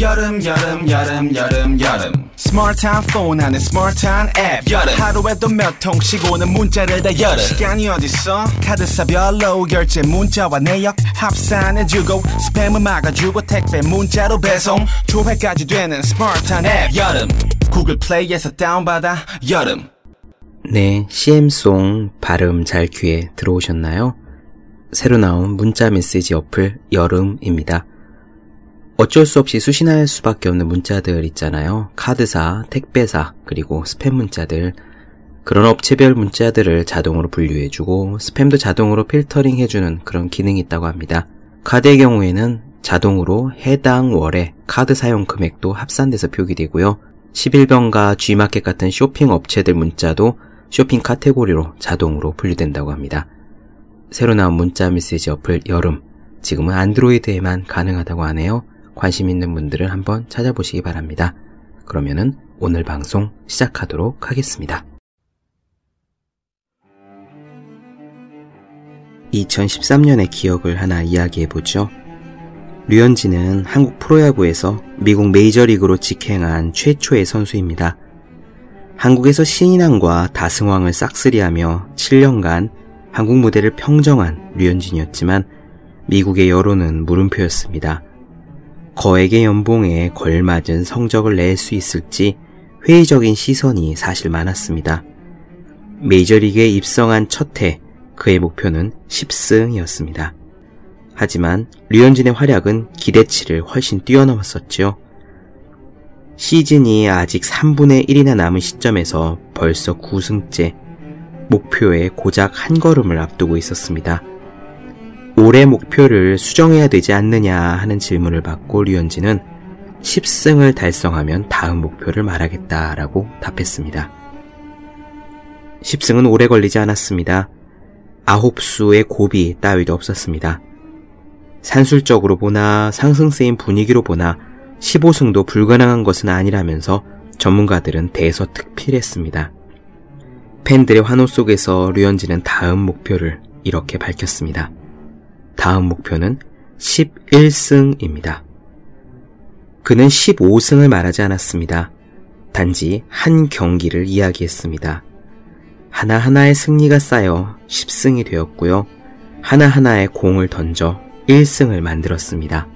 여름 여름 여름 여름 여름. 스마트한 폰 안에 스마트한 앱 여름. 하루에도 몇 통씩 오는 문자를 다 여름. 시간이 어딨어? 카드사 별로 결제 문자와 내역 합산해주고 스팸을 막아주고 택배 문자로 배송. 조회까지 되는 스마트한 앱 여름. 구글 플레이에서 다운받아 여름. 네, CM송 발음 잘 귀에 들어오셨나요? 새로 나온 문자 메시지 어플 여름입니다. 어쩔 수 없이 수신할 수밖에 없는 문자들 있잖아요. 카드사, 택배사, 그리고 스팸 문자들. 그런 업체별 문자들을 자동으로 분류해주고 스팸도 자동으로 필터링해주는 그런 기능이 있다고 합니다. 카드의 경우에는 자동으로 해당 월의 카드 사용 금액도 합산돼서 표기되고요. 11번가 G마켓 같은 쇼핑 업체들 문자도 쇼핑 카테고리로 자동으로 분류된다고 합니다. 새로 나온 문자 메시지 어플 여름. 지금은 안드로이드에만 가능하다고 하네요. 관심 있는 분들은 한번 찾아보시기 바랍니다. 그러면은 오늘 방송 시작하도록 하겠습니다. 2013년의 기억을 하나 이야기해보죠. 류현진은 한국 프로야구에서 미국 메이저리그로 직행한 최초의 선수입니다. 한국에서 신인왕과 다승왕을 싹쓸이하며 7년간 한국 무대를 평정한 류현진이었지만 미국의 여론은 물음표였습니다. 거액의 연봉에 걸맞은 성적을 낼 수 있을지 회의적인 시선이 사실 많았습니다. 메이저리그에 입성한 첫 해 그의 목표는 10승이었습니다. 하지만 류현진의 활약은 기대치를 훨씬 뛰어넘었었죠. 시즌이 아직 3분의 1이나 남은 시점에서 벌써 9승째 목표에 고작 한 걸음을 앞두고 있었습니다. 올해 목표를 수정해야 되지 않느냐 하는 질문을 받고 류현진은 10승을 달성하면 다음 목표를 말하겠다라고 답했습니다. 10승은 오래 걸리지 않았습니다. 아홉 수의 고비 따위도 없었습니다. 산술적으로 보나 상승세인 분위기로 보나 15승도 불가능한 것은 아니라면서 전문가들은 대서특필했습니다. 팬들의 환호 속에서 류현진은 다음 목표를 이렇게 밝혔습니다. 다음 목표는 11승입니다. 그는 15승을 말하지 않았습니다. 단지 한 경기를 이야기했습니다. 하나하나의 승리가 쌓여 10승이 되었고요. 하나하나의 공을 던져 1승을 만들었습니다.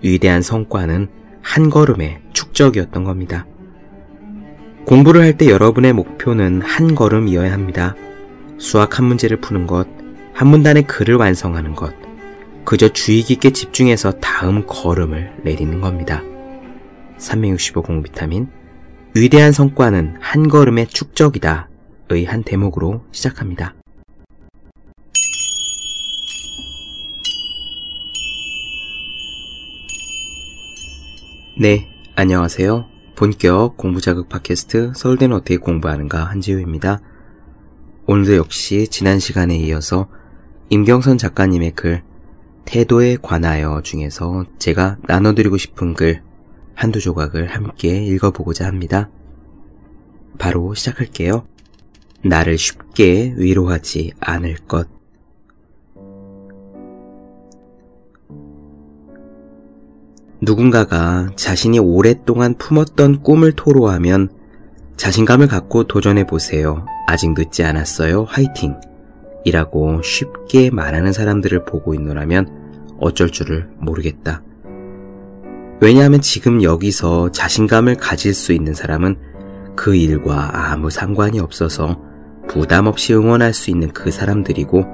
위대한 성과는 한 걸음의 축적이었던 겁니다. 공부를 할 때 여러분의 목표는 한 걸음이어야 합니다. 수학 한 문제를 푸는 것, 한 문단의 글을 완성하는 것, 그저 주의 깊게 집중해서 다음 걸음을 내리는 겁니다. 365 공비타민, 위대한 성과는 한 걸음의 축적이다. 의 한 대목으로 시작합니다. 네, 안녕하세요. 본격 공부자극 팟캐스트 서울대는 어떻게 공부하는가 한지우입니다. 오늘도 역시 지난 시간에 이어서 임경선 작가님의 글 태도에 관하여 중에서 제가 나눠드리고 싶은 글 한두 조각을 함께 읽어보고자 합니다. 바로 시작할게요. 나를 쉽게 위로하지 않을 것. 누군가가 자신이 오랫동안 품었던 꿈을 토로하면 자신감을 갖고 도전해 보세요. 아직 늦지 않았어요. 화이팅! 이라고 쉽게 말하는 사람들을 보고 있노라면 어쩔 줄을 모르겠다. 왜냐하면 지금 여기서 자신감을 가질 수 있는 사람은 그 일과 아무 상관이 없어서 부담 없이 응원할 수 있는 그 사람들이고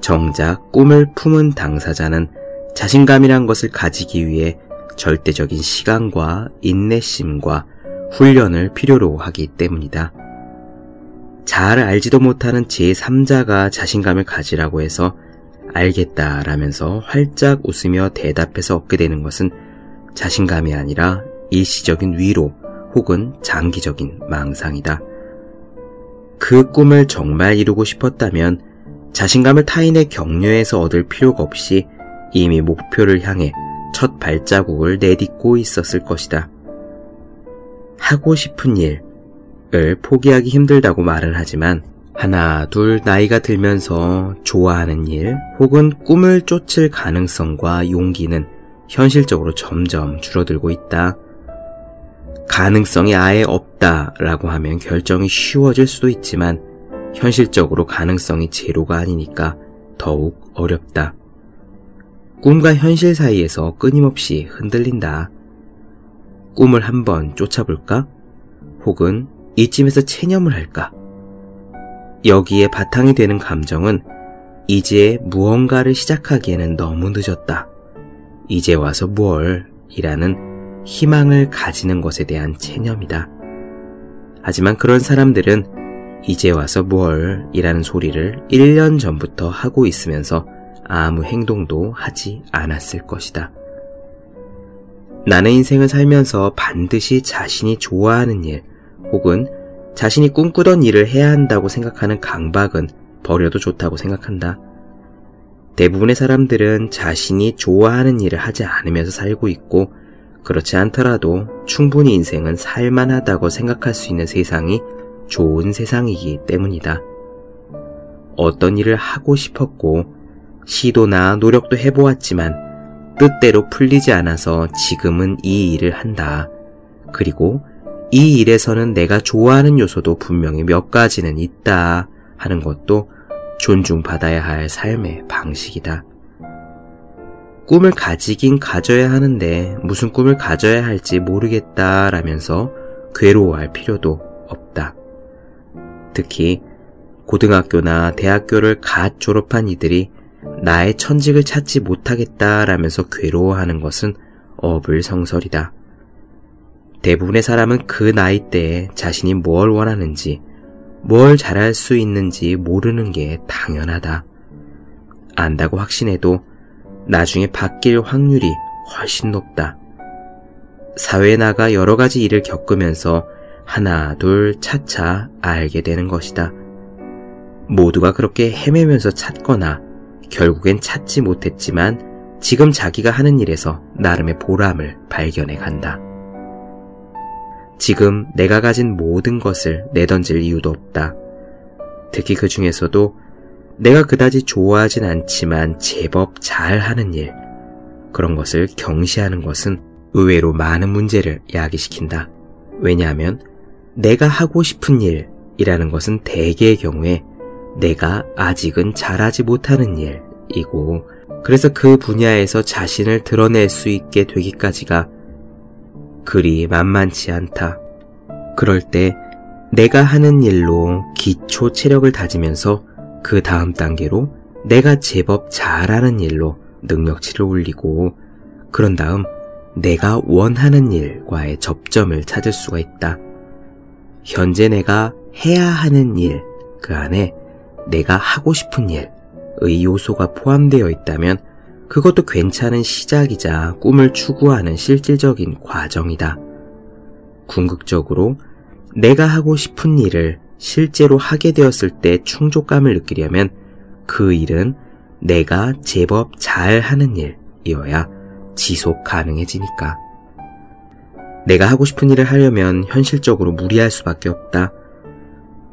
정작 꿈을 품은 당사자는 자신감이란 것을 가지기 위해 절대적인 시간과 인내심과 훈련을 필요로 하기 때문이다. 잘 알지도 못하는 제3자가 자신감을 가지라고 해서 알겠다 라면서 활짝 웃으며 대답해서 얻게 되는 것은 자신감이 아니라 일시적인 위로 혹은 장기적인 망상이다. 그 꿈을 정말 이루고 싶었다면 자신감을 타인의 격려에서 얻을 필요가 없이 이미 목표를 향해 첫 발자국을 내딛고 있었을 것이다. 하고 싶은 일 을 포기하기 힘들다고 말은 하지만 하나, 둘 나이가 들면서 좋아하는 일 혹은 꿈을 쫓을 가능성과 용기는 현실적으로 점점 줄어들고 있다. 가능성이 아예 없다 라고 하면 결정이 쉬워질 수도 있지만 현실적으로 가능성이 제로가 아니니까 더욱 어렵다. 꿈과 현실 사이에서 끊임없이 흔들린다. 꿈을 한번 쫓아볼까? 혹은 이쯤에서 체념을 할까? 여기에 바탕이 되는 감정은 이제 무언가를 시작하기에는 너무 늦었다. 이제 와서 뭘? 이라는 희망을 가지는 것에 대한 체념이다. 하지만 그런 사람들은 이제 와서 뭘? 이라는 소리를 1년 전부터 하고 있으면서 아무 행동도 하지 않았을 것이다. 나는 인생을 살면서 반드시 자신이 좋아하는 일 혹은 자신이 꿈꾸던 일을 해야 한다고 생각하는 강박은 버려도 좋다고 생각한다. 대부분의 사람들은 자신이 좋아하는 일을 하지 않으면서 살고 있고 그렇지 않더라도 충분히 인생은 살만하다고 생각할 수 있는 세상이 좋은 세상이기 때문이다. 어떤 일을 하고 싶었고 시도나 노력도 해보았지만 뜻대로 풀리지 않아서 지금은 이 일을 한다. 그리고 이 일에서는 내가 좋아하는 요소도 분명히 몇 가지는 있다 하는 것도 존중받아야 할 삶의 방식이다. 꿈을 가지긴 가져야 하는데 무슨 꿈을 가져야 할지 모르겠다라면서 괴로워할 필요도 없다. 특히 고등학교나 대학교를 갓 졸업한 이들이 나의 천직을 찾지 못하겠다라면서 괴로워하는 것은 어불성설이다. 대부분의 사람은 그 나이 때에 자신이 뭘 원하는지, 뭘 잘할 수 있는지 모르는 게 당연하다. 안다고 확신해도 나중에 바뀔 확률이 훨씬 높다. 사회에 나가 여러 가지 일을 겪으면서 하나, 둘, 차차 알게 되는 것이다. 모두가 그렇게 헤매면서 찾거나 결국엔 찾지 못했지만 지금 자기가 하는 일에서 나름의 보람을 발견해 간다. 지금 내가 가진 모든 것을 내던질 이유도 없다. 특히 그 중에서도 내가 그다지 좋아하진 않지만 제법 잘 하는 일, 그런 것을 경시하는 것은 의외로 많은 문제를 야기시킨다. 왜냐하면 내가 하고 싶은 일이라는 것은 대개의 경우에 내가 아직은 잘하지 못하는 일이고, 그래서 그 분야에서 자신을 드러낼 수 있게 되기까지가 그리 만만치 않다. 그럴 때 내가 하는 일로 기초 체력을 다지면서 그 다음 단계로 내가 제법 잘하는 일로 능력치를 올리고 그런 다음 내가 원하는 일과의 접점을 찾을 수가 있다. 현재 내가 해야 하는 일, 그 안에 내가 하고 싶은 일의 요소가 포함되어 있다면 그것도 괜찮은 시작이자 꿈을 추구하는 실질적인 과정이다. 궁극적으로 내가 하고 싶은 일을 실제로 하게 되었을 때 충족감을 느끼려면 그 일은 내가 제법 잘 하는 일이어야 지속 가능해지니까. 내가 하고 싶은 일을 하려면 현실적으로 무리할 수밖에 없다.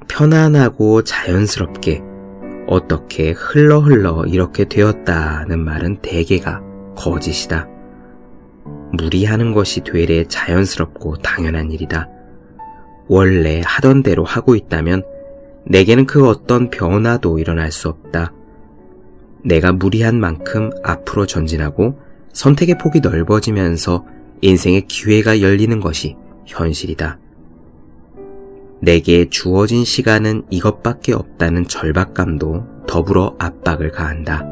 편안하고 자연스럽게 어떻게 흘러 흘러 이렇게 되었다는 말은 대개가 거짓이다. 무리하는 것이 되레 자연스럽고 당연한 일이다. 원래 하던 대로 하고 있다면 내게는 그 어떤 변화도 일어날 수 없다. 내가 무리한 만큼 앞으로 전진하고 선택의 폭이 넓어지면서 인생의 기회가 열리는 것이 현실이다. 내게 주어진 시간은 이것밖에 없다는 절박감도 더불어 압박을 가한다.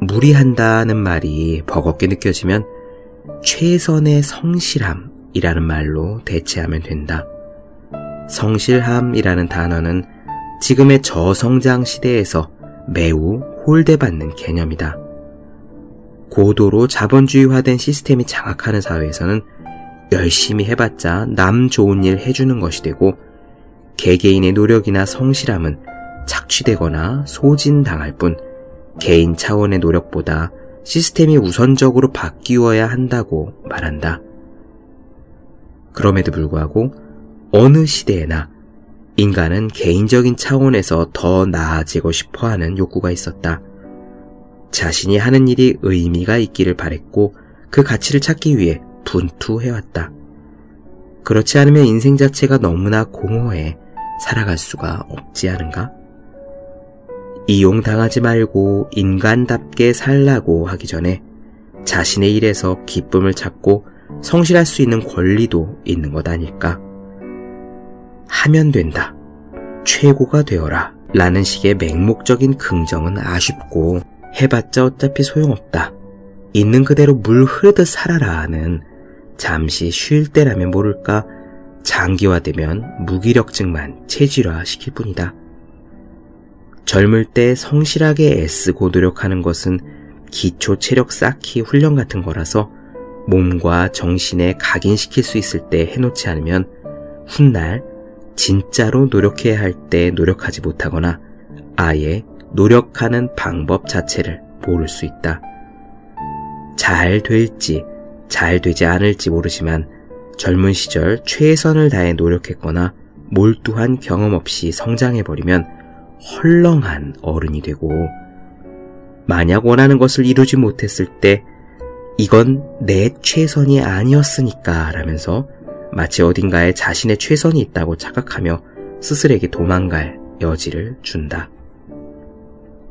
무리한다는 말이 버겁게 느껴지면 최선의 성실함이라는 말로 대체하면 된다. 성실함이라는 단어는 지금의 저성장 시대에서 매우 홀대받는 개념이다. 고도로 자본주의화된 시스템이 장악하는 사회에서는 열심히 해봤자 남 좋은 일 해주는 것이 되고 개개인의 노력이나 성실함은 착취되거나 소진당할 뿐 개인 차원의 노력보다 시스템이 우선적으로 바뀌어야 한다고 말한다. 그럼에도 불구하고 어느 시대에나 인간은 개인적인 차원에서 더 나아지고 싶어 하는 욕구가 있었다. 자신이 하는 일이 의미가 있기를 바랬고 그 가치를 찾기 위해 분투해왔다. 그렇지 않으면 인생 자체가 너무나 공허해 살아갈 수가 없지 않은가? 이용당하지 말고 인간답게 살라고 하기 전에 자신의 일에서 기쁨을 찾고 성실할 수 있는 권리도 있는 것 아닐까? 하면 된다. 최고가 되어라. 라는 식의 맹목적인 긍정은 아쉽고 해봤자 어차피 소용없다. 있는 그대로 물 흐르듯 살아라 하는 잠시 쉴 때라면 모를까 장기화되면 무기력증만 체질화 시킬 뿐이다. 젊을 때 성실하게 애쓰고 노력하는 것은 기초 체력 쌓기 훈련 같은 거라서 몸과 정신에 각인시킬 수 있을 때 해놓지 않으면 훗날 진짜로 노력해야 할 때 노력하지 못하거나 아예 노력하는 방법 자체를 모를 수 있다. 잘 될지 잘 되지 않을지 모르지만 젊은 시절 최선을 다해 노력했거나 몰두한 경험 없이 성장해버리면 헐렁한 어른이 되고 만약 원하는 것을 이루지 못했을 때 이건 내 최선이 아니었으니까 라면서 마치 어딘가에 자신의 최선이 있다고 착각하며 스스로에게 도망갈 여지를 준다.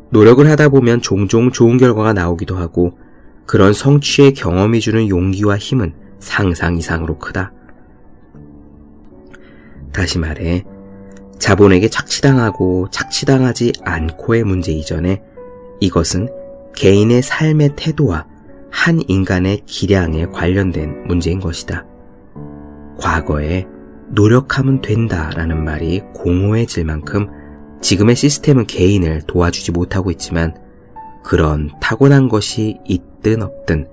노력을 하다 보면 종종 좋은 결과가 나오기도 하고 그런 성취의 경험이 주는 용기와 힘은 상상 이상으로 크다. 다시 말해, 자본에게 착취당하고 착취당하지 않고의 문제 이전에 이것은 개인의 삶의 태도와 한 인간의 기량에 관련된 문제인 것이다. 과거에 노력하면 된다라는 말이 공허해질 만큼 지금의 시스템은 개인을 도와주지 못하고 있지만 그런 타고난 것이 있든 없든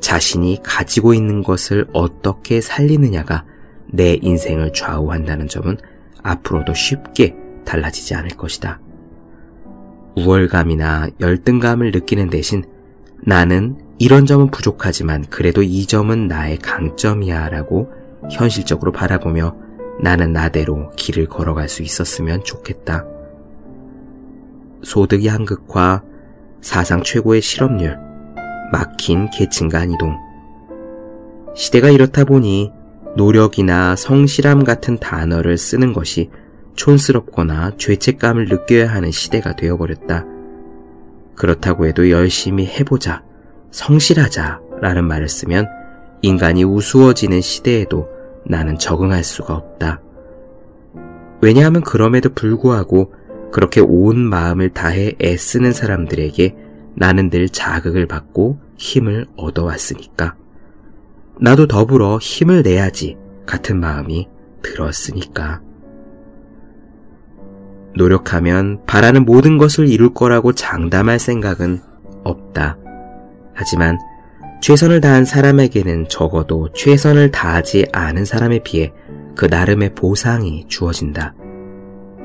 자신이 가지고 있는 것을 어떻게 살리느냐가 내 인생을 좌우한다는 점은 앞으로도 쉽게 달라지지 않을 것이다. 우월감이나 열등감을 느끼는 대신 나는 이런 점은 부족하지만 그래도 이 점은 나의 강점이야 라고 현실적으로 바라보며 나는 나대로 길을 걸어갈 수 있었으면 좋겠다. 소득이 한극화, 사상 최고의 실업률, 막힌 계층 간 이동. 시대가 이렇다 보니 노력이나 성실함 같은 단어를 쓰는 것이 촌스럽거나 죄책감을 느껴야 하는 시대가 되어버렸다. 그렇다고 해도 열심히 해보자, 성실하자 라는 말을 쓰면 인간이 우스워지는 시대에도 나는 적응할 수가 없다. 왜냐하면 그럼에도 불구하고 그렇게 온 마음을 다해 애쓰는 사람들에게 나는 늘 자극을 받고 힘을 얻어왔으니까. 나도 더불어 힘을 내야지 같은 마음이 들었으니까. 노력하면 바라는 모든 것을 이룰 거라고 장담할 생각은 없다. 하지만 최선을 다한 사람에게는 적어도 최선을 다하지 않은 사람에 비해 그 나름의 보상이 주어진다.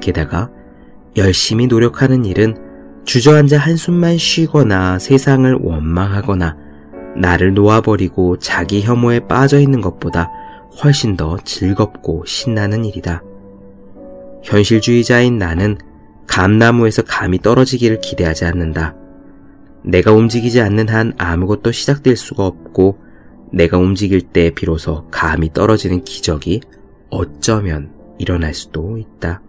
게다가 열심히 노력하는 일은 주저앉아 한숨만 쉬거나 세상을 원망하거나 나를 놓아버리고 자기 혐오에 빠져 있는 것보다 훨씬 더 즐겁고 신나는 일이다. 현실주의자인 나는 감나무에서 감이 떨어지기를 기대하지 않는다. 내가 움직이지 않는 한 아무것도 시작될 수가 없고 내가 움직일 때 비로소 감이 떨어지는 기적이 어쩌면 일어날 수도 있다.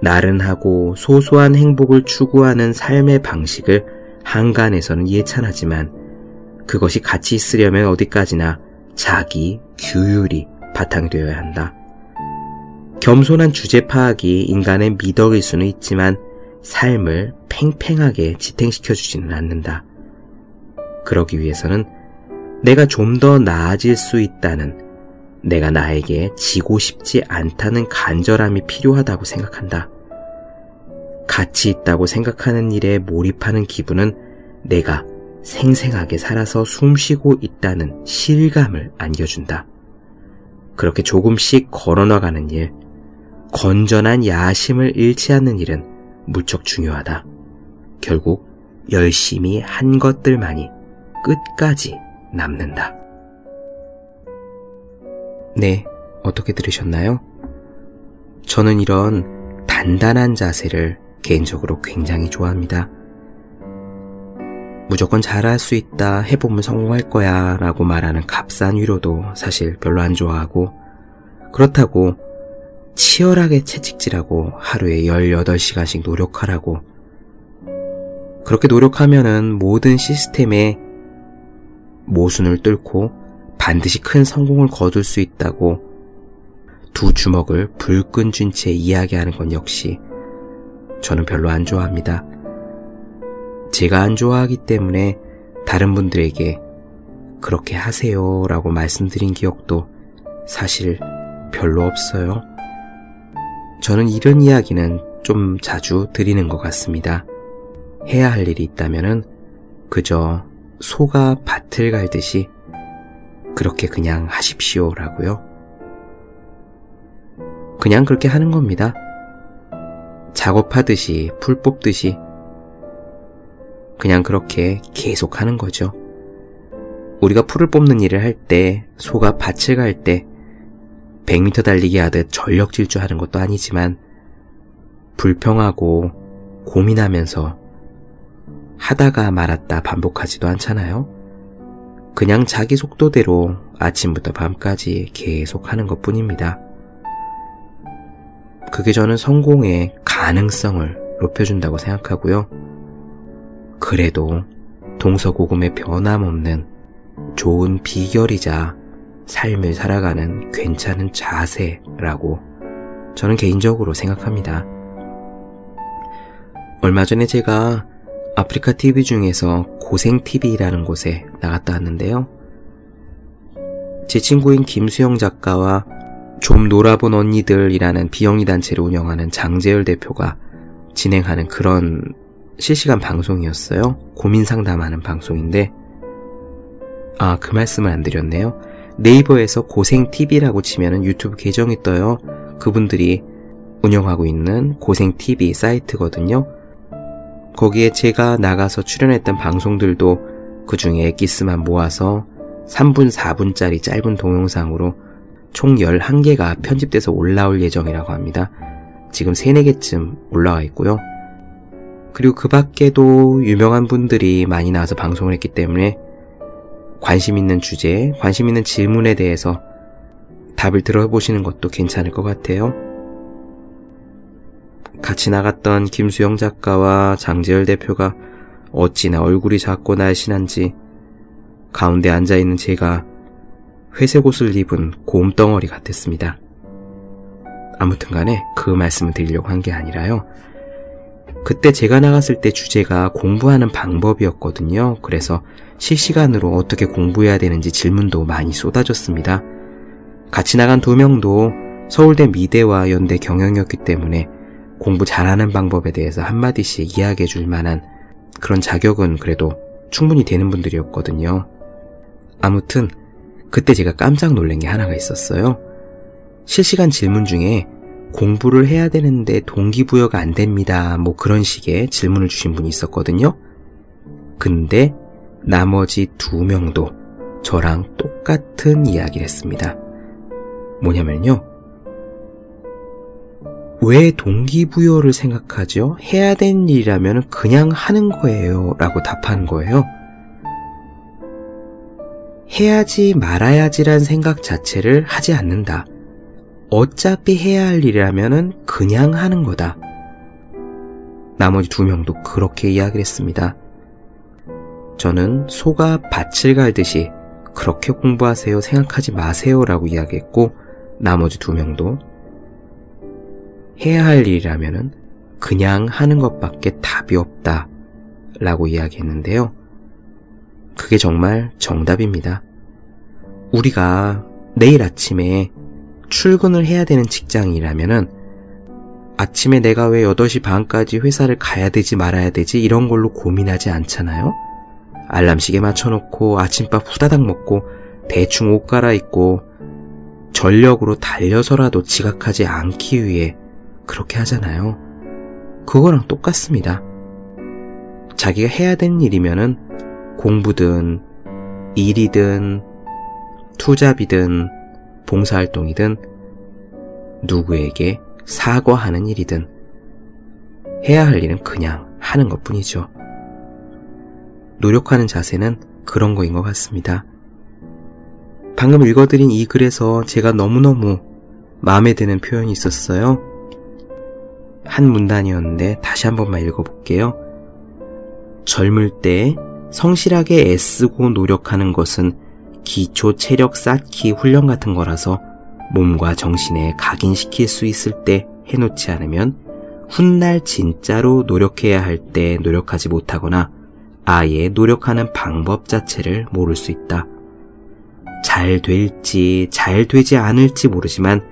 나른하고 소소한 행복을 추구하는 삶의 방식을 한간에서는 예찬하지만 그것이 같이 있으려면 어디까지나 자기 규율이 바탕이 되어야 한다. 겸손한 주제 파악이 인간의 미덕일 수는 있지만 삶을 팽팽하게 지탱시켜 주지는 않는다. 그러기 위해서는 내가 좀 더 나아질 수 있다는 내가 나에게 지고 싶지 않다는 간절함이 필요하다고 생각한다. 가치 있다고 생각하는 일에 몰입하는 기분은 내가 생생하게 살아서 숨 쉬고 있다는 실감을 안겨준다. 그렇게 조금씩 걸어나가는 일, 건전한 야심을 잃지 않는 일은 무척 중요하다. 결국 열심히 한 것들만이 끝까지 남는다. 네, 어떻게 들으셨나요? 저는 이런 단단한 자세를 개인적으로 굉장히 좋아합니다. 무조건 잘할 수 있다, 해보면 성공할 거야 라고 말하는 값싼 위로도 사실 별로 안 좋아하고 그렇다고 치열하게 채찍질하고 하루에 18시간씩 노력하라고 그렇게 노력하면은 모든 시스템에 모순을 뚫고 반드시 큰 성공을 거둘 수 있다고 두 주먹을 불끈 쥔 채 이야기하는 건 역시 저는 별로 안 좋아합니다. 제가 안 좋아하기 때문에 다른 분들에게 그렇게 하세요 라고 말씀드린 기억도 사실 별로 없어요. 저는 이런 이야기는 좀 자주 드리는 것 같습니다. 해야 할 일이 있다면은 그저 소가 밭을 갈듯이 그렇게 그냥 하십시오 라고요. 그냥 그렇게 하는 겁니다. 작업하듯이 풀 뽑듯이 그냥 그렇게 계속 하는 거죠. 우리가 풀을 뽑는 일을 할 때, 소가 밭을 갈 때, 100m 달리기 하듯 전력 질주하는 것도 아니지만, 불평하고 고민하면서 하다가 말았다 반복하지도 않잖아요. 그냥 자기 속도대로 아침부터 밤까지 계속 하는 것 뿐입니다. 그게 저는 성공의 가능성을 높여준다고 생각하고요. 그래도 동서고금의 변함없는 좋은 비결이자 삶을 살아가는 괜찮은 자세라고 저는 개인적으로 생각합니다. 얼마 전에 제가 아프리카 TV 중에서 고생 TV라는 곳에 나갔다 왔는데요. 제 친구인 김수영 작가와 좀 놀아본 언니들이라는 비영리 단체를 운영하는 장재열 대표가 진행하는 그런 실시간 방송이었어요. 고민 상담하는 방송인데, 아, 그 말씀을 안 드렸네요. 네이버에서 고생TV라고 치면은 유튜브 계정이 떠요. 그분들이 운영하고 있는 고생TV 사이트거든요. 거기에 제가 나가서 출연했던 방송들도 그 중에 엑기스만 모아서 3분, 4분짜리 짧은 동영상으로 총 11개가 편집돼서 올라올 예정이라고 합니다. 지금 3, 4개쯤 올라와 있고요. 그리고 그 밖에도 유명한 분들이 많이 나와서 방송을 했기 때문에 관심 있는 주제, 관심 있는 질문에 대해서 답을 들어보시는 것도 괜찮을 것 같아요. 같이 나갔던 김수영 작가와 장재열 대표가 어찌나 얼굴이 작고 날씬한지 가운데 앉아있는 제가 회색 옷을 입은 곰덩어리 같았습니다. 아무튼 간에 그 말씀을 드리려고 한 게 아니라요. 그때 제가 나갔을 때 주제가 공부하는 방법이었거든요. 그래서 실시간으로 어떻게 공부해야 되는지 질문도 많이 쏟아졌습니다. 같이 나간 두 명도 서울대 미대와 연대 경영이었기 때문에 공부 잘하는 방법에 대해서 한마디씩 이야기해 줄 만한 그런 자격은 그래도 충분히 되는 분들이었거든요. 아무튼 그때 제가 깜짝 놀란 게 하나가 있었어요. 실시간 질문 중에 공부를 해야 되는데 동기부여가 안 됩니다. 뭐 그런 식의 질문을 주신 분이 있었거든요. 근데 나머지 두 명도 저랑 똑같은 이야기를 했습니다. 뭐냐면요. 왜 동기부여를 생각하죠? 해야 되는 일이라면 그냥 하는 거예요. 라고 답하는 거예요. 해야지 말아야지란 생각 자체를 하지 않는다. 어차피 해야 할 일이라면 그냥 하는 거다. 나머지 두 명도 그렇게 이야기를 했습니다. 저는 소가 밭을 갈듯이 그렇게 공부하세요 생각하지 마세요 라고 이야기했고 나머지 두 명도 해야 할 일이라면 그냥 하는 것밖에 답이 없다 라고 이야기했는데요. 그게 정말 정답입니다. 우리가 내일 아침에 출근을 해야 되는 직장이라면은 아침에 내가 왜 8시 반까지 회사를 가야 되지 말아야 되지 이런 걸로 고민하지 않잖아요? 알람 시계 맞춰놓고 아침밥 후다닥 먹고 대충 옷 갈아입고 전력으로 달려서라도 지각하지 않기 위해 그렇게 하잖아요. 그거랑 똑같습니다. 자기가 해야 되는 일이면은 공부든 일이든 투잡이든 봉사활동이든 누구에게 사과하는 일이든 해야 할 일은 그냥 하는 것 뿐이죠. 노력하는 자세는 그런 거인 것 같습니다. 방금 읽어드린 이 글에서 제가 너무너무 마음에 드는 표현이 있었어요. 한 문단이었는데 다시 한 번만 읽어볼게요. 젊을 때 성실하게 애쓰고 노력하는 것은 기초 체력 쌓기 훈련 같은 거라서 몸과 정신에 각인시킬 수 있을 때 해놓지 않으면 훗날 진짜로 노력해야 할 때 노력하지 못하거나 아예 노력하는 방법 자체를 모를 수 있다. 잘 될지 잘 되지 않을지 모르지만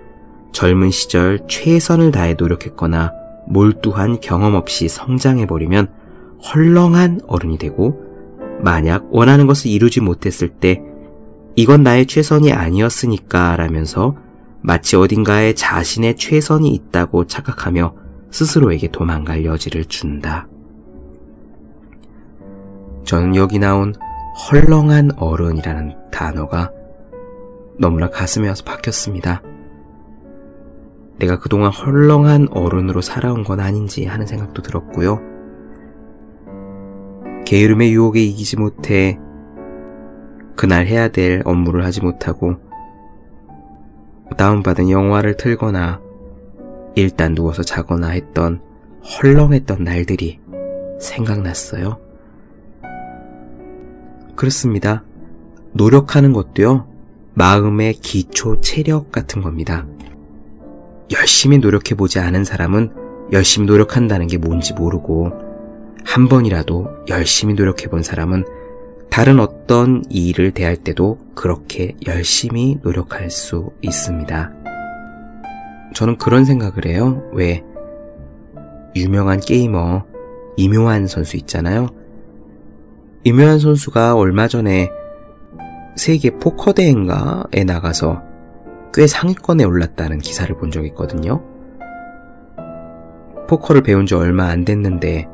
젊은 시절 최선을 다해 노력했거나 몰두한 경험 없이 성장해버리면 헐렁한 어른이 되고 만약 원하는 것을 이루지 못했을 때 이건 나의 최선이 아니었으니까 라면서 마치 어딘가에 자신의 최선이 있다고 착각하며 스스로에게 도망갈 여지를 준다. 저는 여기 나온 헐렁한 어른이라는 단어가 너무나 가슴에 와서 박혔습니다. 내가 그동안 헐렁한 어른으로 살아온 건 아닌지 하는 생각도 들었고요. 게으름의 유혹에 이기지 못해 그날 해야 될 업무를 하지 못하고 다운받은 영화를 틀거나 일단 누워서 자거나 했던 헐렁했던 날들이 생각났어요. 그렇습니다. 노력하는 것도요, 마음의 기초 체력 같은 겁니다. 열심히 노력해보지 않은 사람은 열심히 노력한다는 게 뭔지 모르고, 한 번이라도 열심히 노력해본 사람은 다른 어떤 일을 대할 때도 그렇게 열심히 노력할 수 있습니다. 저는 그런 생각을 해요. 왜? 유명한 게이머 이묘한 선수 있잖아요. 이묘한 선수가 얼마 전에 세계 포커 대회인가에 나가서 꽤 상위권에 올랐다는 기사를 본 적이 있거든요. 포커를 배운 지 얼마 안 됐는데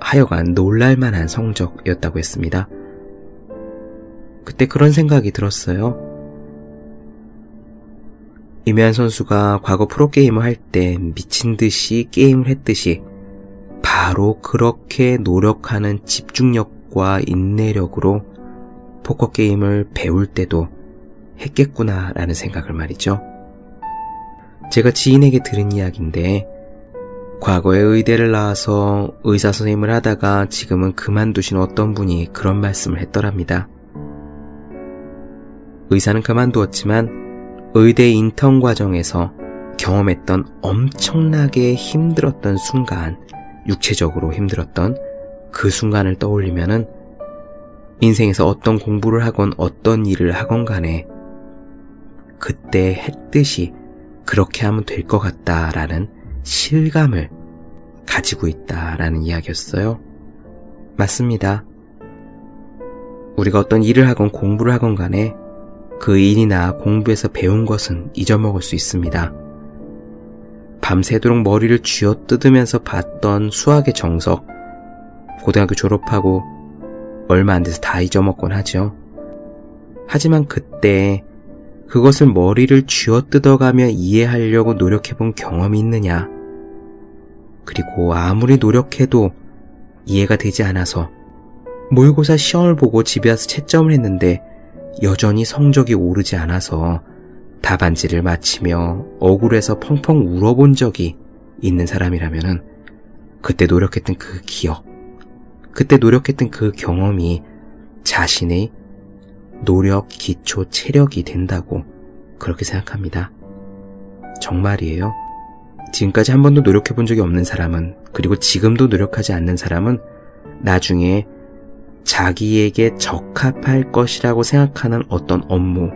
하여간 놀랄만한 성적이었다고 했습니다. 그때 그런 생각이 들었어요. 이면 선수가 과거 프로게이머 할 때 미친 듯이 게임을 했듯이 바로 그렇게 노력하는 집중력과 인내력으로 포커게임을 배울 때도 했겠구나라는 생각을 말이죠. 제가 지인에게 들은 이야기인데, 과거에 의대를 나와서 의사 선생님을 하다가 지금은 그만두신 어떤 분이 그런 말씀을 했더랍니다. 의사는 그만두었지만 의대 인턴 과정에서 경험했던 엄청나게 힘들었던 순간, 육체적으로 힘들었던 그 순간을 떠올리면은 인생에서 어떤 공부를 하건 어떤 일을 하건 간에 그때 했듯이 그렇게 하면 될 것 같다라는 실감을 가지고 있다라는 이야기였어요. 맞습니다. 우리가 어떤 일을 하건 공부를 하건 간에 그 일이나 공부에서 배운 것은 잊어먹을 수 있습니다. 밤새도록 머리를 쥐어 뜯으면서 봤던 수학의 정석, 고등학교 졸업하고 얼마 안 돼서 다 잊어먹곤 하죠. 하지만 그때 그것을 머리를 쥐어 뜯어가며 이해하려고 노력해본 경험이 있느냐? 그리고 아무리 노력해도 이해가 되지 않아서 모의고사 시험을 보고 집에 와서 채점을 했는데 여전히 성적이 오르지 않아서 답안지를 마치며 억울해서 펑펑 울어본 적이 있는 사람이라면 그때 노력했던 그 기억, 그때 노력했던 그 경험이 자신의 노력, 기초, 체력이 된다고 그렇게 생각합니다. 정말이에요. 지금까지 한 번도 노력해 본 적이 없는 사람은, 그리고 지금도 노력하지 않는 사람은 나중에 자기에게 적합할 것이라고 생각하는 어떤 업무,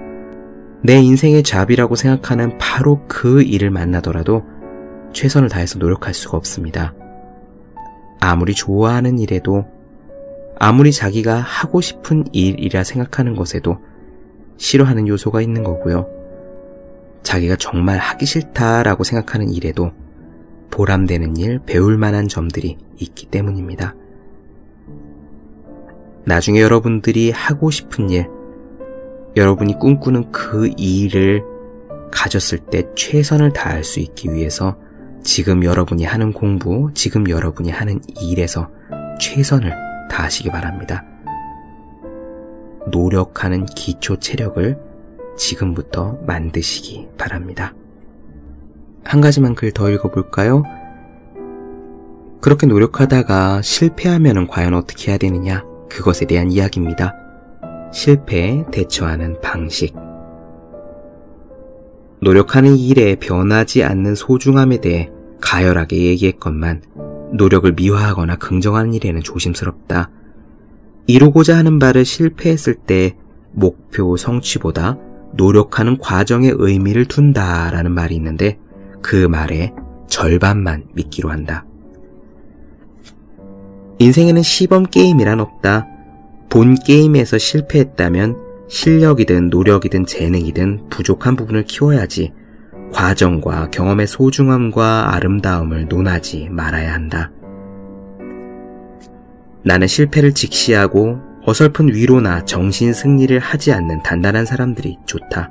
내 인생의 잡이라고 생각하는 바로 그 일을 만나더라도 최선을 다해서 노력할 수가 없습니다. 아무리 좋아하는 일에도, 아무리 자기가 하고 싶은 일이라 생각하는 것에도 싫어하는 요소가 있는 거고요. 자기가 정말 하기 싫다라고 생각하는 일에도 보람되는 일, 배울 만한 점들이 있기 때문입니다. 나중에 여러분들이 하고 싶은 일, 여러분이 꿈꾸는 그 일을 가졌을 때 최선을 다할 수 있기 위해서 지금 여러분이 하는 공부, 지금 여러분이 하는 일에서 최선을 다 하시기 바랍니다. 노력하는 기초 체력을 지금부터 만드시기 바랍니다. 한 가지만 글 더 읽어볼까요? 그렇게 노력하다가 실패하면 과연 어떻게 해야 되느냐? 그것에 대한 이야기입니다. 실패에 대처하는 방식. 노력하는 일에 변하지 않는 소중함에 대해 가열하게 얘기했건만 노력을 미화하거나 긍정하는 일에는 조심스럽다. 이루고자 하는 바를 실패했을 때 목표 성취보다 노력하는 과정에 의미를 둔다라는 말이 있는데 그 말에 절반만 믿기로 한다. 인생에는 시범 게임이란 없다. 본 게임에서 실패했다면 실력이든 노력이든 재능이든 부족한 부분을 키워야지 과정과 경험의 소중함과 아름다움을 논하지 말아야 한다. 나는 실패를 직시하고 어설픈 위로나 정신 승리를 하지 않는 단단한 사람들이 좋다.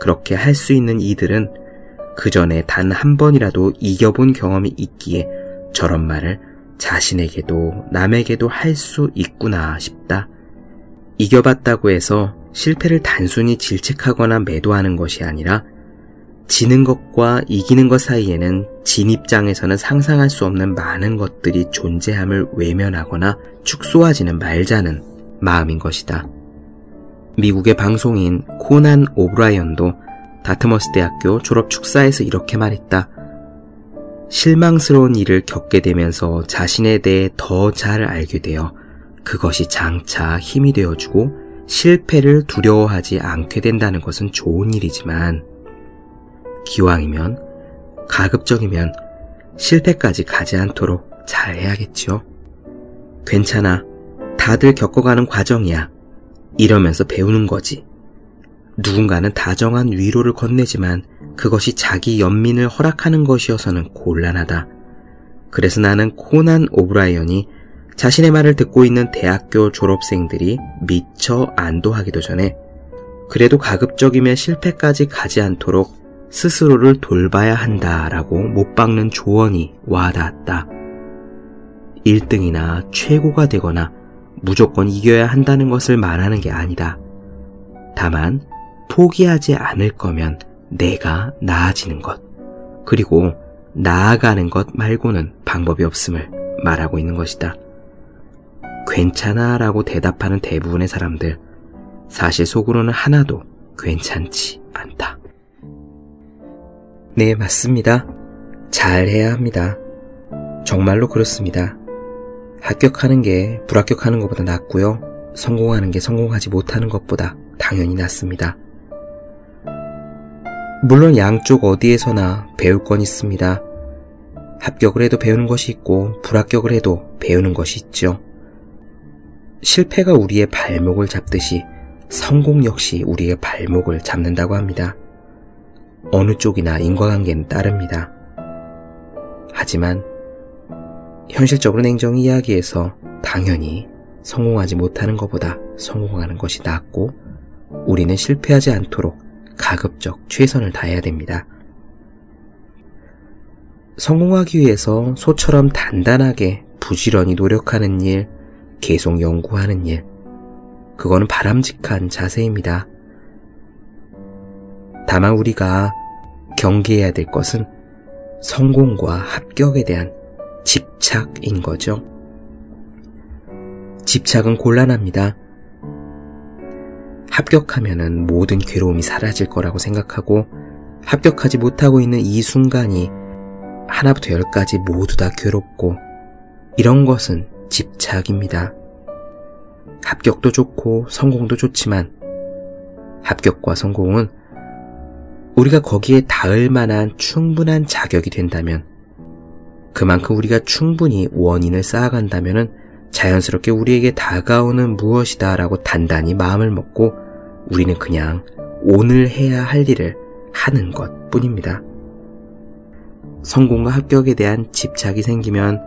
그렇게 할 수 있는 이들은 그 전에 단 한 번이라도 이겨본 경험이 있기에 저런 말을 자신에게도 남에게도 할 수 있구나 싶다. 이겨봤다고 해서 실패를 단순히 질책하거나 매도하는 것이 아니라 지는 것과 이기는 것 사이에는 진 입장에서는 상상할 수 없는 많은 것들이 존재함을 외면하거나 축소하지는 말자는 마음인 것이다. 미국의 방송인 코난 오브라이언도 다트머스 대학교 졸업 축사에서 이렇게 말했다. 실망스러운 일을 겪게 되면서 자신에 대해 더 잘 알게 되어 그것이 장차 힘이 되어주고 실패를 두려워하지 않게 된다는 것은 좋은 일이지만 기왕이면 가급적이면 실패까지 가지 않도록 잘 해야겠죠. 괜찮아. 다들 겪어가는 과정이야. 이러면서 배우는 거지. 누군가는 다정한 위로를 건네지만 그것이 자기 연민을 허락하는 것이어서는 곤란하다. 그래서 나는 코난 오브라이언이 자신의 말을 듣고 있는 대학교 졸업생들이 미처 안도하기도 전에 그래도 가급적이면 실패까지 가지 않도록 스스로를 돌봐야 한다라고 못 박는 조언이 와닿았다. 1등이나 최고가 되거나 무조건 이겨야 한다는 것을 말하는 게 아니다. 다만 포기하지 않을 거면 내가 나아지는 것, 그리고 나아가는 것 말고는 방법이 없음을 말하고 있는 것이다. 괜찮아 라고 대답하는 대부분의 사람들, 사실 속으로는 하나도 괜찮지 않다. 네, 맞습니다. 잘해야 합니다. 정말로 그렇습니다. 합격하는 게 불합격하는 것보다 낫고요. 성공하는 게 성공하지 못하는 것보다 당연히 낫습니다. 물론 양쪽 어디에서나 배울 건 있습니다. 합격을 해도 배우는 것이 있고 불합격을 해도 배우는 것이 있죠. 실패가 우리의 발목을 잡듯이 성공 역시 우리의 발목을 잡는다고 합니다. 어느 쪽이나 인과관계는 따릅니다. 하지만 현실적으로 냉정 이야기에서 당연히 성공하지 못하는 것보다 성공하는 것이 낫고 우리는 실패하지 않도록 가급적 최선을 다해야 됩니다. 성공하기 위해서 소처럼 단단하게 부지런히 노력하는 일, 계속 연구하는 일, 그거는 바람직한 자세입니다. 다만 우리가 경계해야 될 것은 성공과 합격에 대한 집착인 거죠. 집착은 곤란합니다. 합격하면은 모든 괴로움이 사라질 거라고 생각하고 합격하지 못하고 있는 이 순간이 하나부터 열까지 모두 다 괴롭고 이런 것은 집착입니다. 합격도 좋고 성공도 좋지만 합격과 성공은 우리가 거기에 닿을 만한 충분한 자격이 된다면 그만큼 우리가 충분히 원인을 쌓아간다면 자연스럽게 우리에게 다가오는 무엇이다 라고 단단히 마음을 먹고 우리는 그냥 오늘 해야 할 일을 하는 것 뿐입니다. 성공과 합격에 대한 집착이 생기면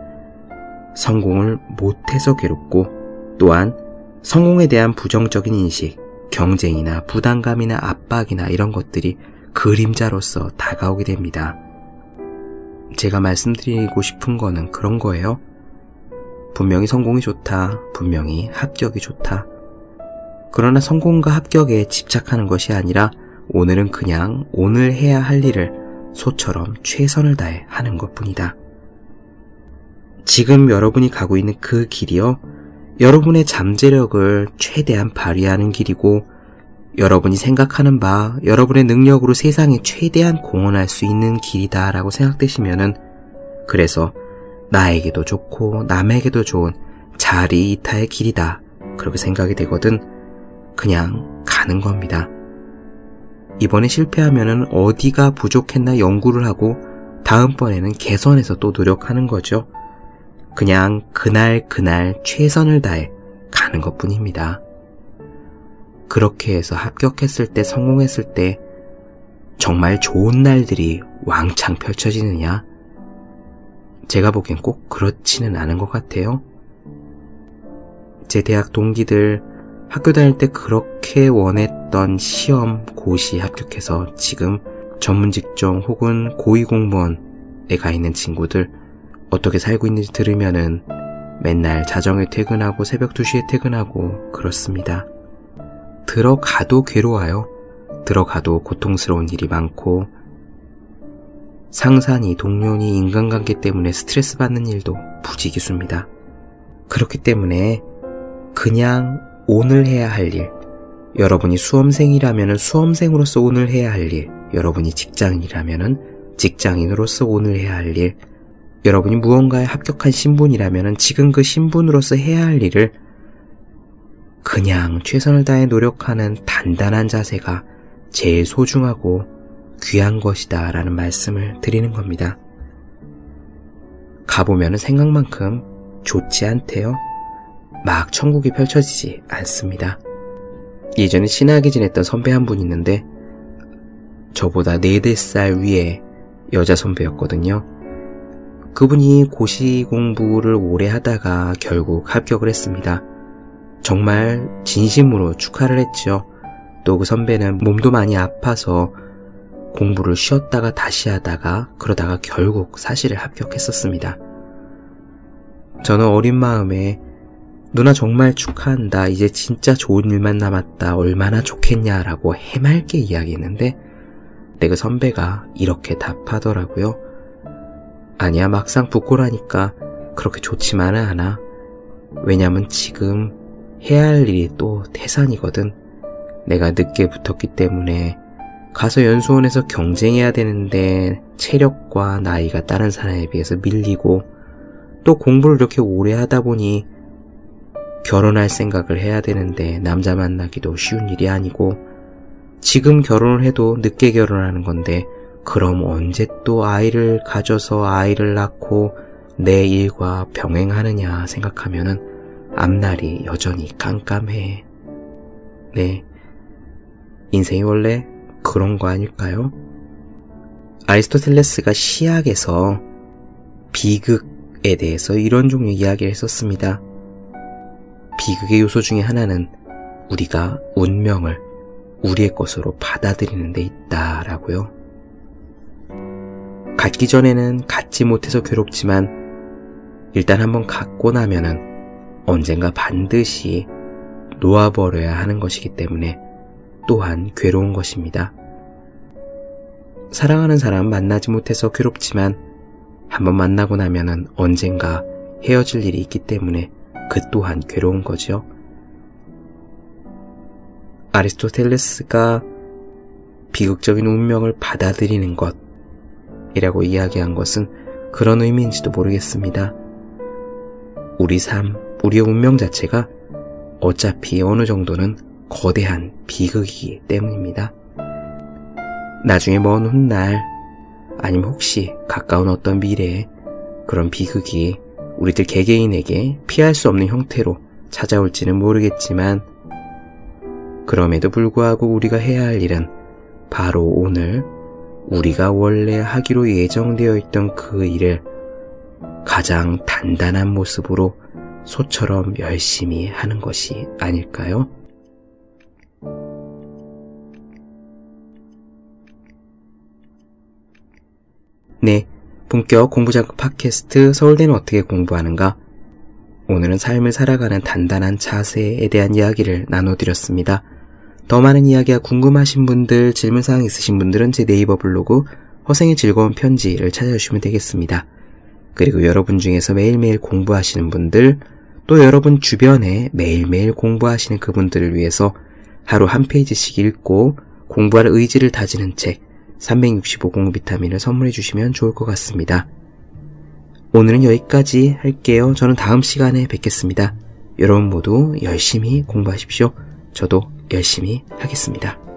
성공을 못해서 괴롭고 또한 성공에 대한 부정적인 인식, 경쟁이나 부담감이나 압박이나 이런 것들이 그림자로서 다가오게 됩니다. 제가 말씀드리고 싶은 거는 그런 거예요. 분명히 성공이 좋다. 분명히 합격이 좋다. 그러나 성공과 합격에 집착하는 것이 아니라 오늘은 그냥 오늘 해야 할 일을 소처럼 최선을 다해 하는 것 뿐이다. 지금 여러분이 가고 있는 그 길이요. 여러분의 잠재력을 최대한 발휘하는 길이고 여러분이 생각하는 바, 여러분의 능력으로 세상에 최대한 공헌할 수 있는 길이다라고 생각되시면은 그래서 나에게도 좋고 남에게도 좋은 자리 이타의 길이다. 그렇게 생각이 되거든 그냥 가는 겁니다. 이번에 실패하면은 어디가 부족했나 연구를 하고 다음번에는 개선해서 또 노력하는 거죠. 그냥 그날 그날 최선을 다해 가는 것 뿐입니다. 그렇게 해서 합격했을 때, 성공했을 때, 정말 좋은 날들이 왕창 펼쳐지느냐? 제가 보기엔 꼭 그렇지는 않은 것 같아요. 제 대학 동기들 학교 다닐 때 그렇게 원했던 시험, 고시 합격해서 지금 전문 직종 혹은 고위 공무원에 가 있는 친구들 어떻게 살고 있는지 들으면은 맨날 자정에 퇴근하고 새벽 2시에 퇴근하고 그렇습니다. 들어가도 괴로워요. 들어가도 고통스러운 일이 많고 상사니 동료니 인간관계 때문에 스트레스 받는 일도 부지기수입니다. 그렇기 때문에 그냥 오늘 해야 할 일, 여러분이 수험생이라면 수험생으로서 오늘 해야 할 일, 여러분이 직장인이라면 직장인으로서 오늘 해야 할 일, 여러분이 무언가에 합격한 신분이라면 지금 그 신분으로서 해야 할 일을 그냥 최선을 다해 노력하는 단단한 자세가 제일 소중하고 귀한 것이다 라는 말씀을 드리는 겁니다. 가보면 생각만큼 좋지 않대요. 막 천국이 펼쳐지지 않습니다. 예전에 친하게 지냈던 선배 한 분 있는데 저보다 4, 4살 위에 여자 선배였거든요. 그분이 고시 공부를 오래 하다가 결국 합격을 했습니다. 정말 진심으로 축하를 했죠. 또그 선배는 몸도 많이 아파서 공부를 쉬었다가 다시 하다가 그러다가 결국 사실을 합격했었습니다. 저는 어린 마음에 누나 정말 축하한다. 이제 진짜 좋은 일만 남았다. 얼마나 좋겠냐라고 해맑게 이야기했는데 내 그 선배가 이렇게 답하더라고요. 아니야 막상 부고라니까 그렇게 좋지만은 않아. 왜냐면 지금 해야 할 일이 또 태산이거든. 내가 늦게 붙었기 때문에 가서 연수원에서 경쟁해야 되는데 체력과 나이가 다른 사람에 비해서 밀리고 또 공부를 이렇게 오래 하다 보니 결혼할 생각을 해야 되는데 남자 만나기도 쉬운 일이 아니고 지금 결혼을 해도 늦게 결혼하는 건데 그럼 언제 또 아이를 가져서 아이를 낳고 내 일과 병행하느냐 생각하면은 앞날이 여전히 깜깜해. 네. 인생이 원래 그런 거 아닐까요? 아리스토텔레스가 시학에서 비극에 대해서 이런 종류의 이야기를 했었습니다. 비극의 요소 중에 하나는 우리가 운명을 우리의 것으로 받아들이는 데 있다라고요. 갖기 전에는 갖지 못해서 괴롭지만 일단 한번 갖고 나면은 언젠가 반드시 놓아버려야 하는 것이기 때문에 또한 괴로운 것입니다. 사랑하는 사람 만나지 못해서 괴롭지만 한번 만나고 나면은 언젠가 헤어질 일이 있기 때문에 그 또한 괴로운 거죠. 아리스토텔레스가 비극적인 운명을 받아들이는 것이라고 이야기한 것은 그런 의미인지도 모르겠습니다. 우리 삶, 우리의 운명 자체가 어차피 어느 정도는 거대한 비극이기 때문입니다. 나중에 먼 훗날, 아니면 혹시 가까운 어떤 미래에 그런 비극이 우리들 개개인에게 피할 수 없는 형태로 찾아올지는 모르겠지만, 그럼에도 불구하고 우리가 해야 할 일은 바로 오늘 우리가 원래 하기로 예정되어 있던 그 일을 가장 단단한 모습으로 소처럼 열심히 하는 것이 아닐까요? 네, 본격 공부자극 팟캐스트 서울대는 어떻게 공부하는가? 오늘은 삶을 살아가는 단단한 자세에 대한 이야기를 나눠드렸습니다. 더 많은 이야기가 궁금하신 분들, 질문사항 있으신 분들은 제 네이버 블로그 허생의 즐거운 편지를 찾아주시면 되겠습니다. 그리고 여러분 중에서 매일매일 공부하시는 분들, 또 여러분 주변에 매일매일 공부하시는 그분들을 위해서 하루 한 페이지씩 읽고 공부할 의지를 다지는 책 365공 비타민을 선물해 주시면 좋을 것 같습니다. 오늘은 여기까지 할게요. 저는 다음 시간에 뵙겠습니다. 여러분 모두 열심히 공부하십시오. 저도 열심히 하겠습니다.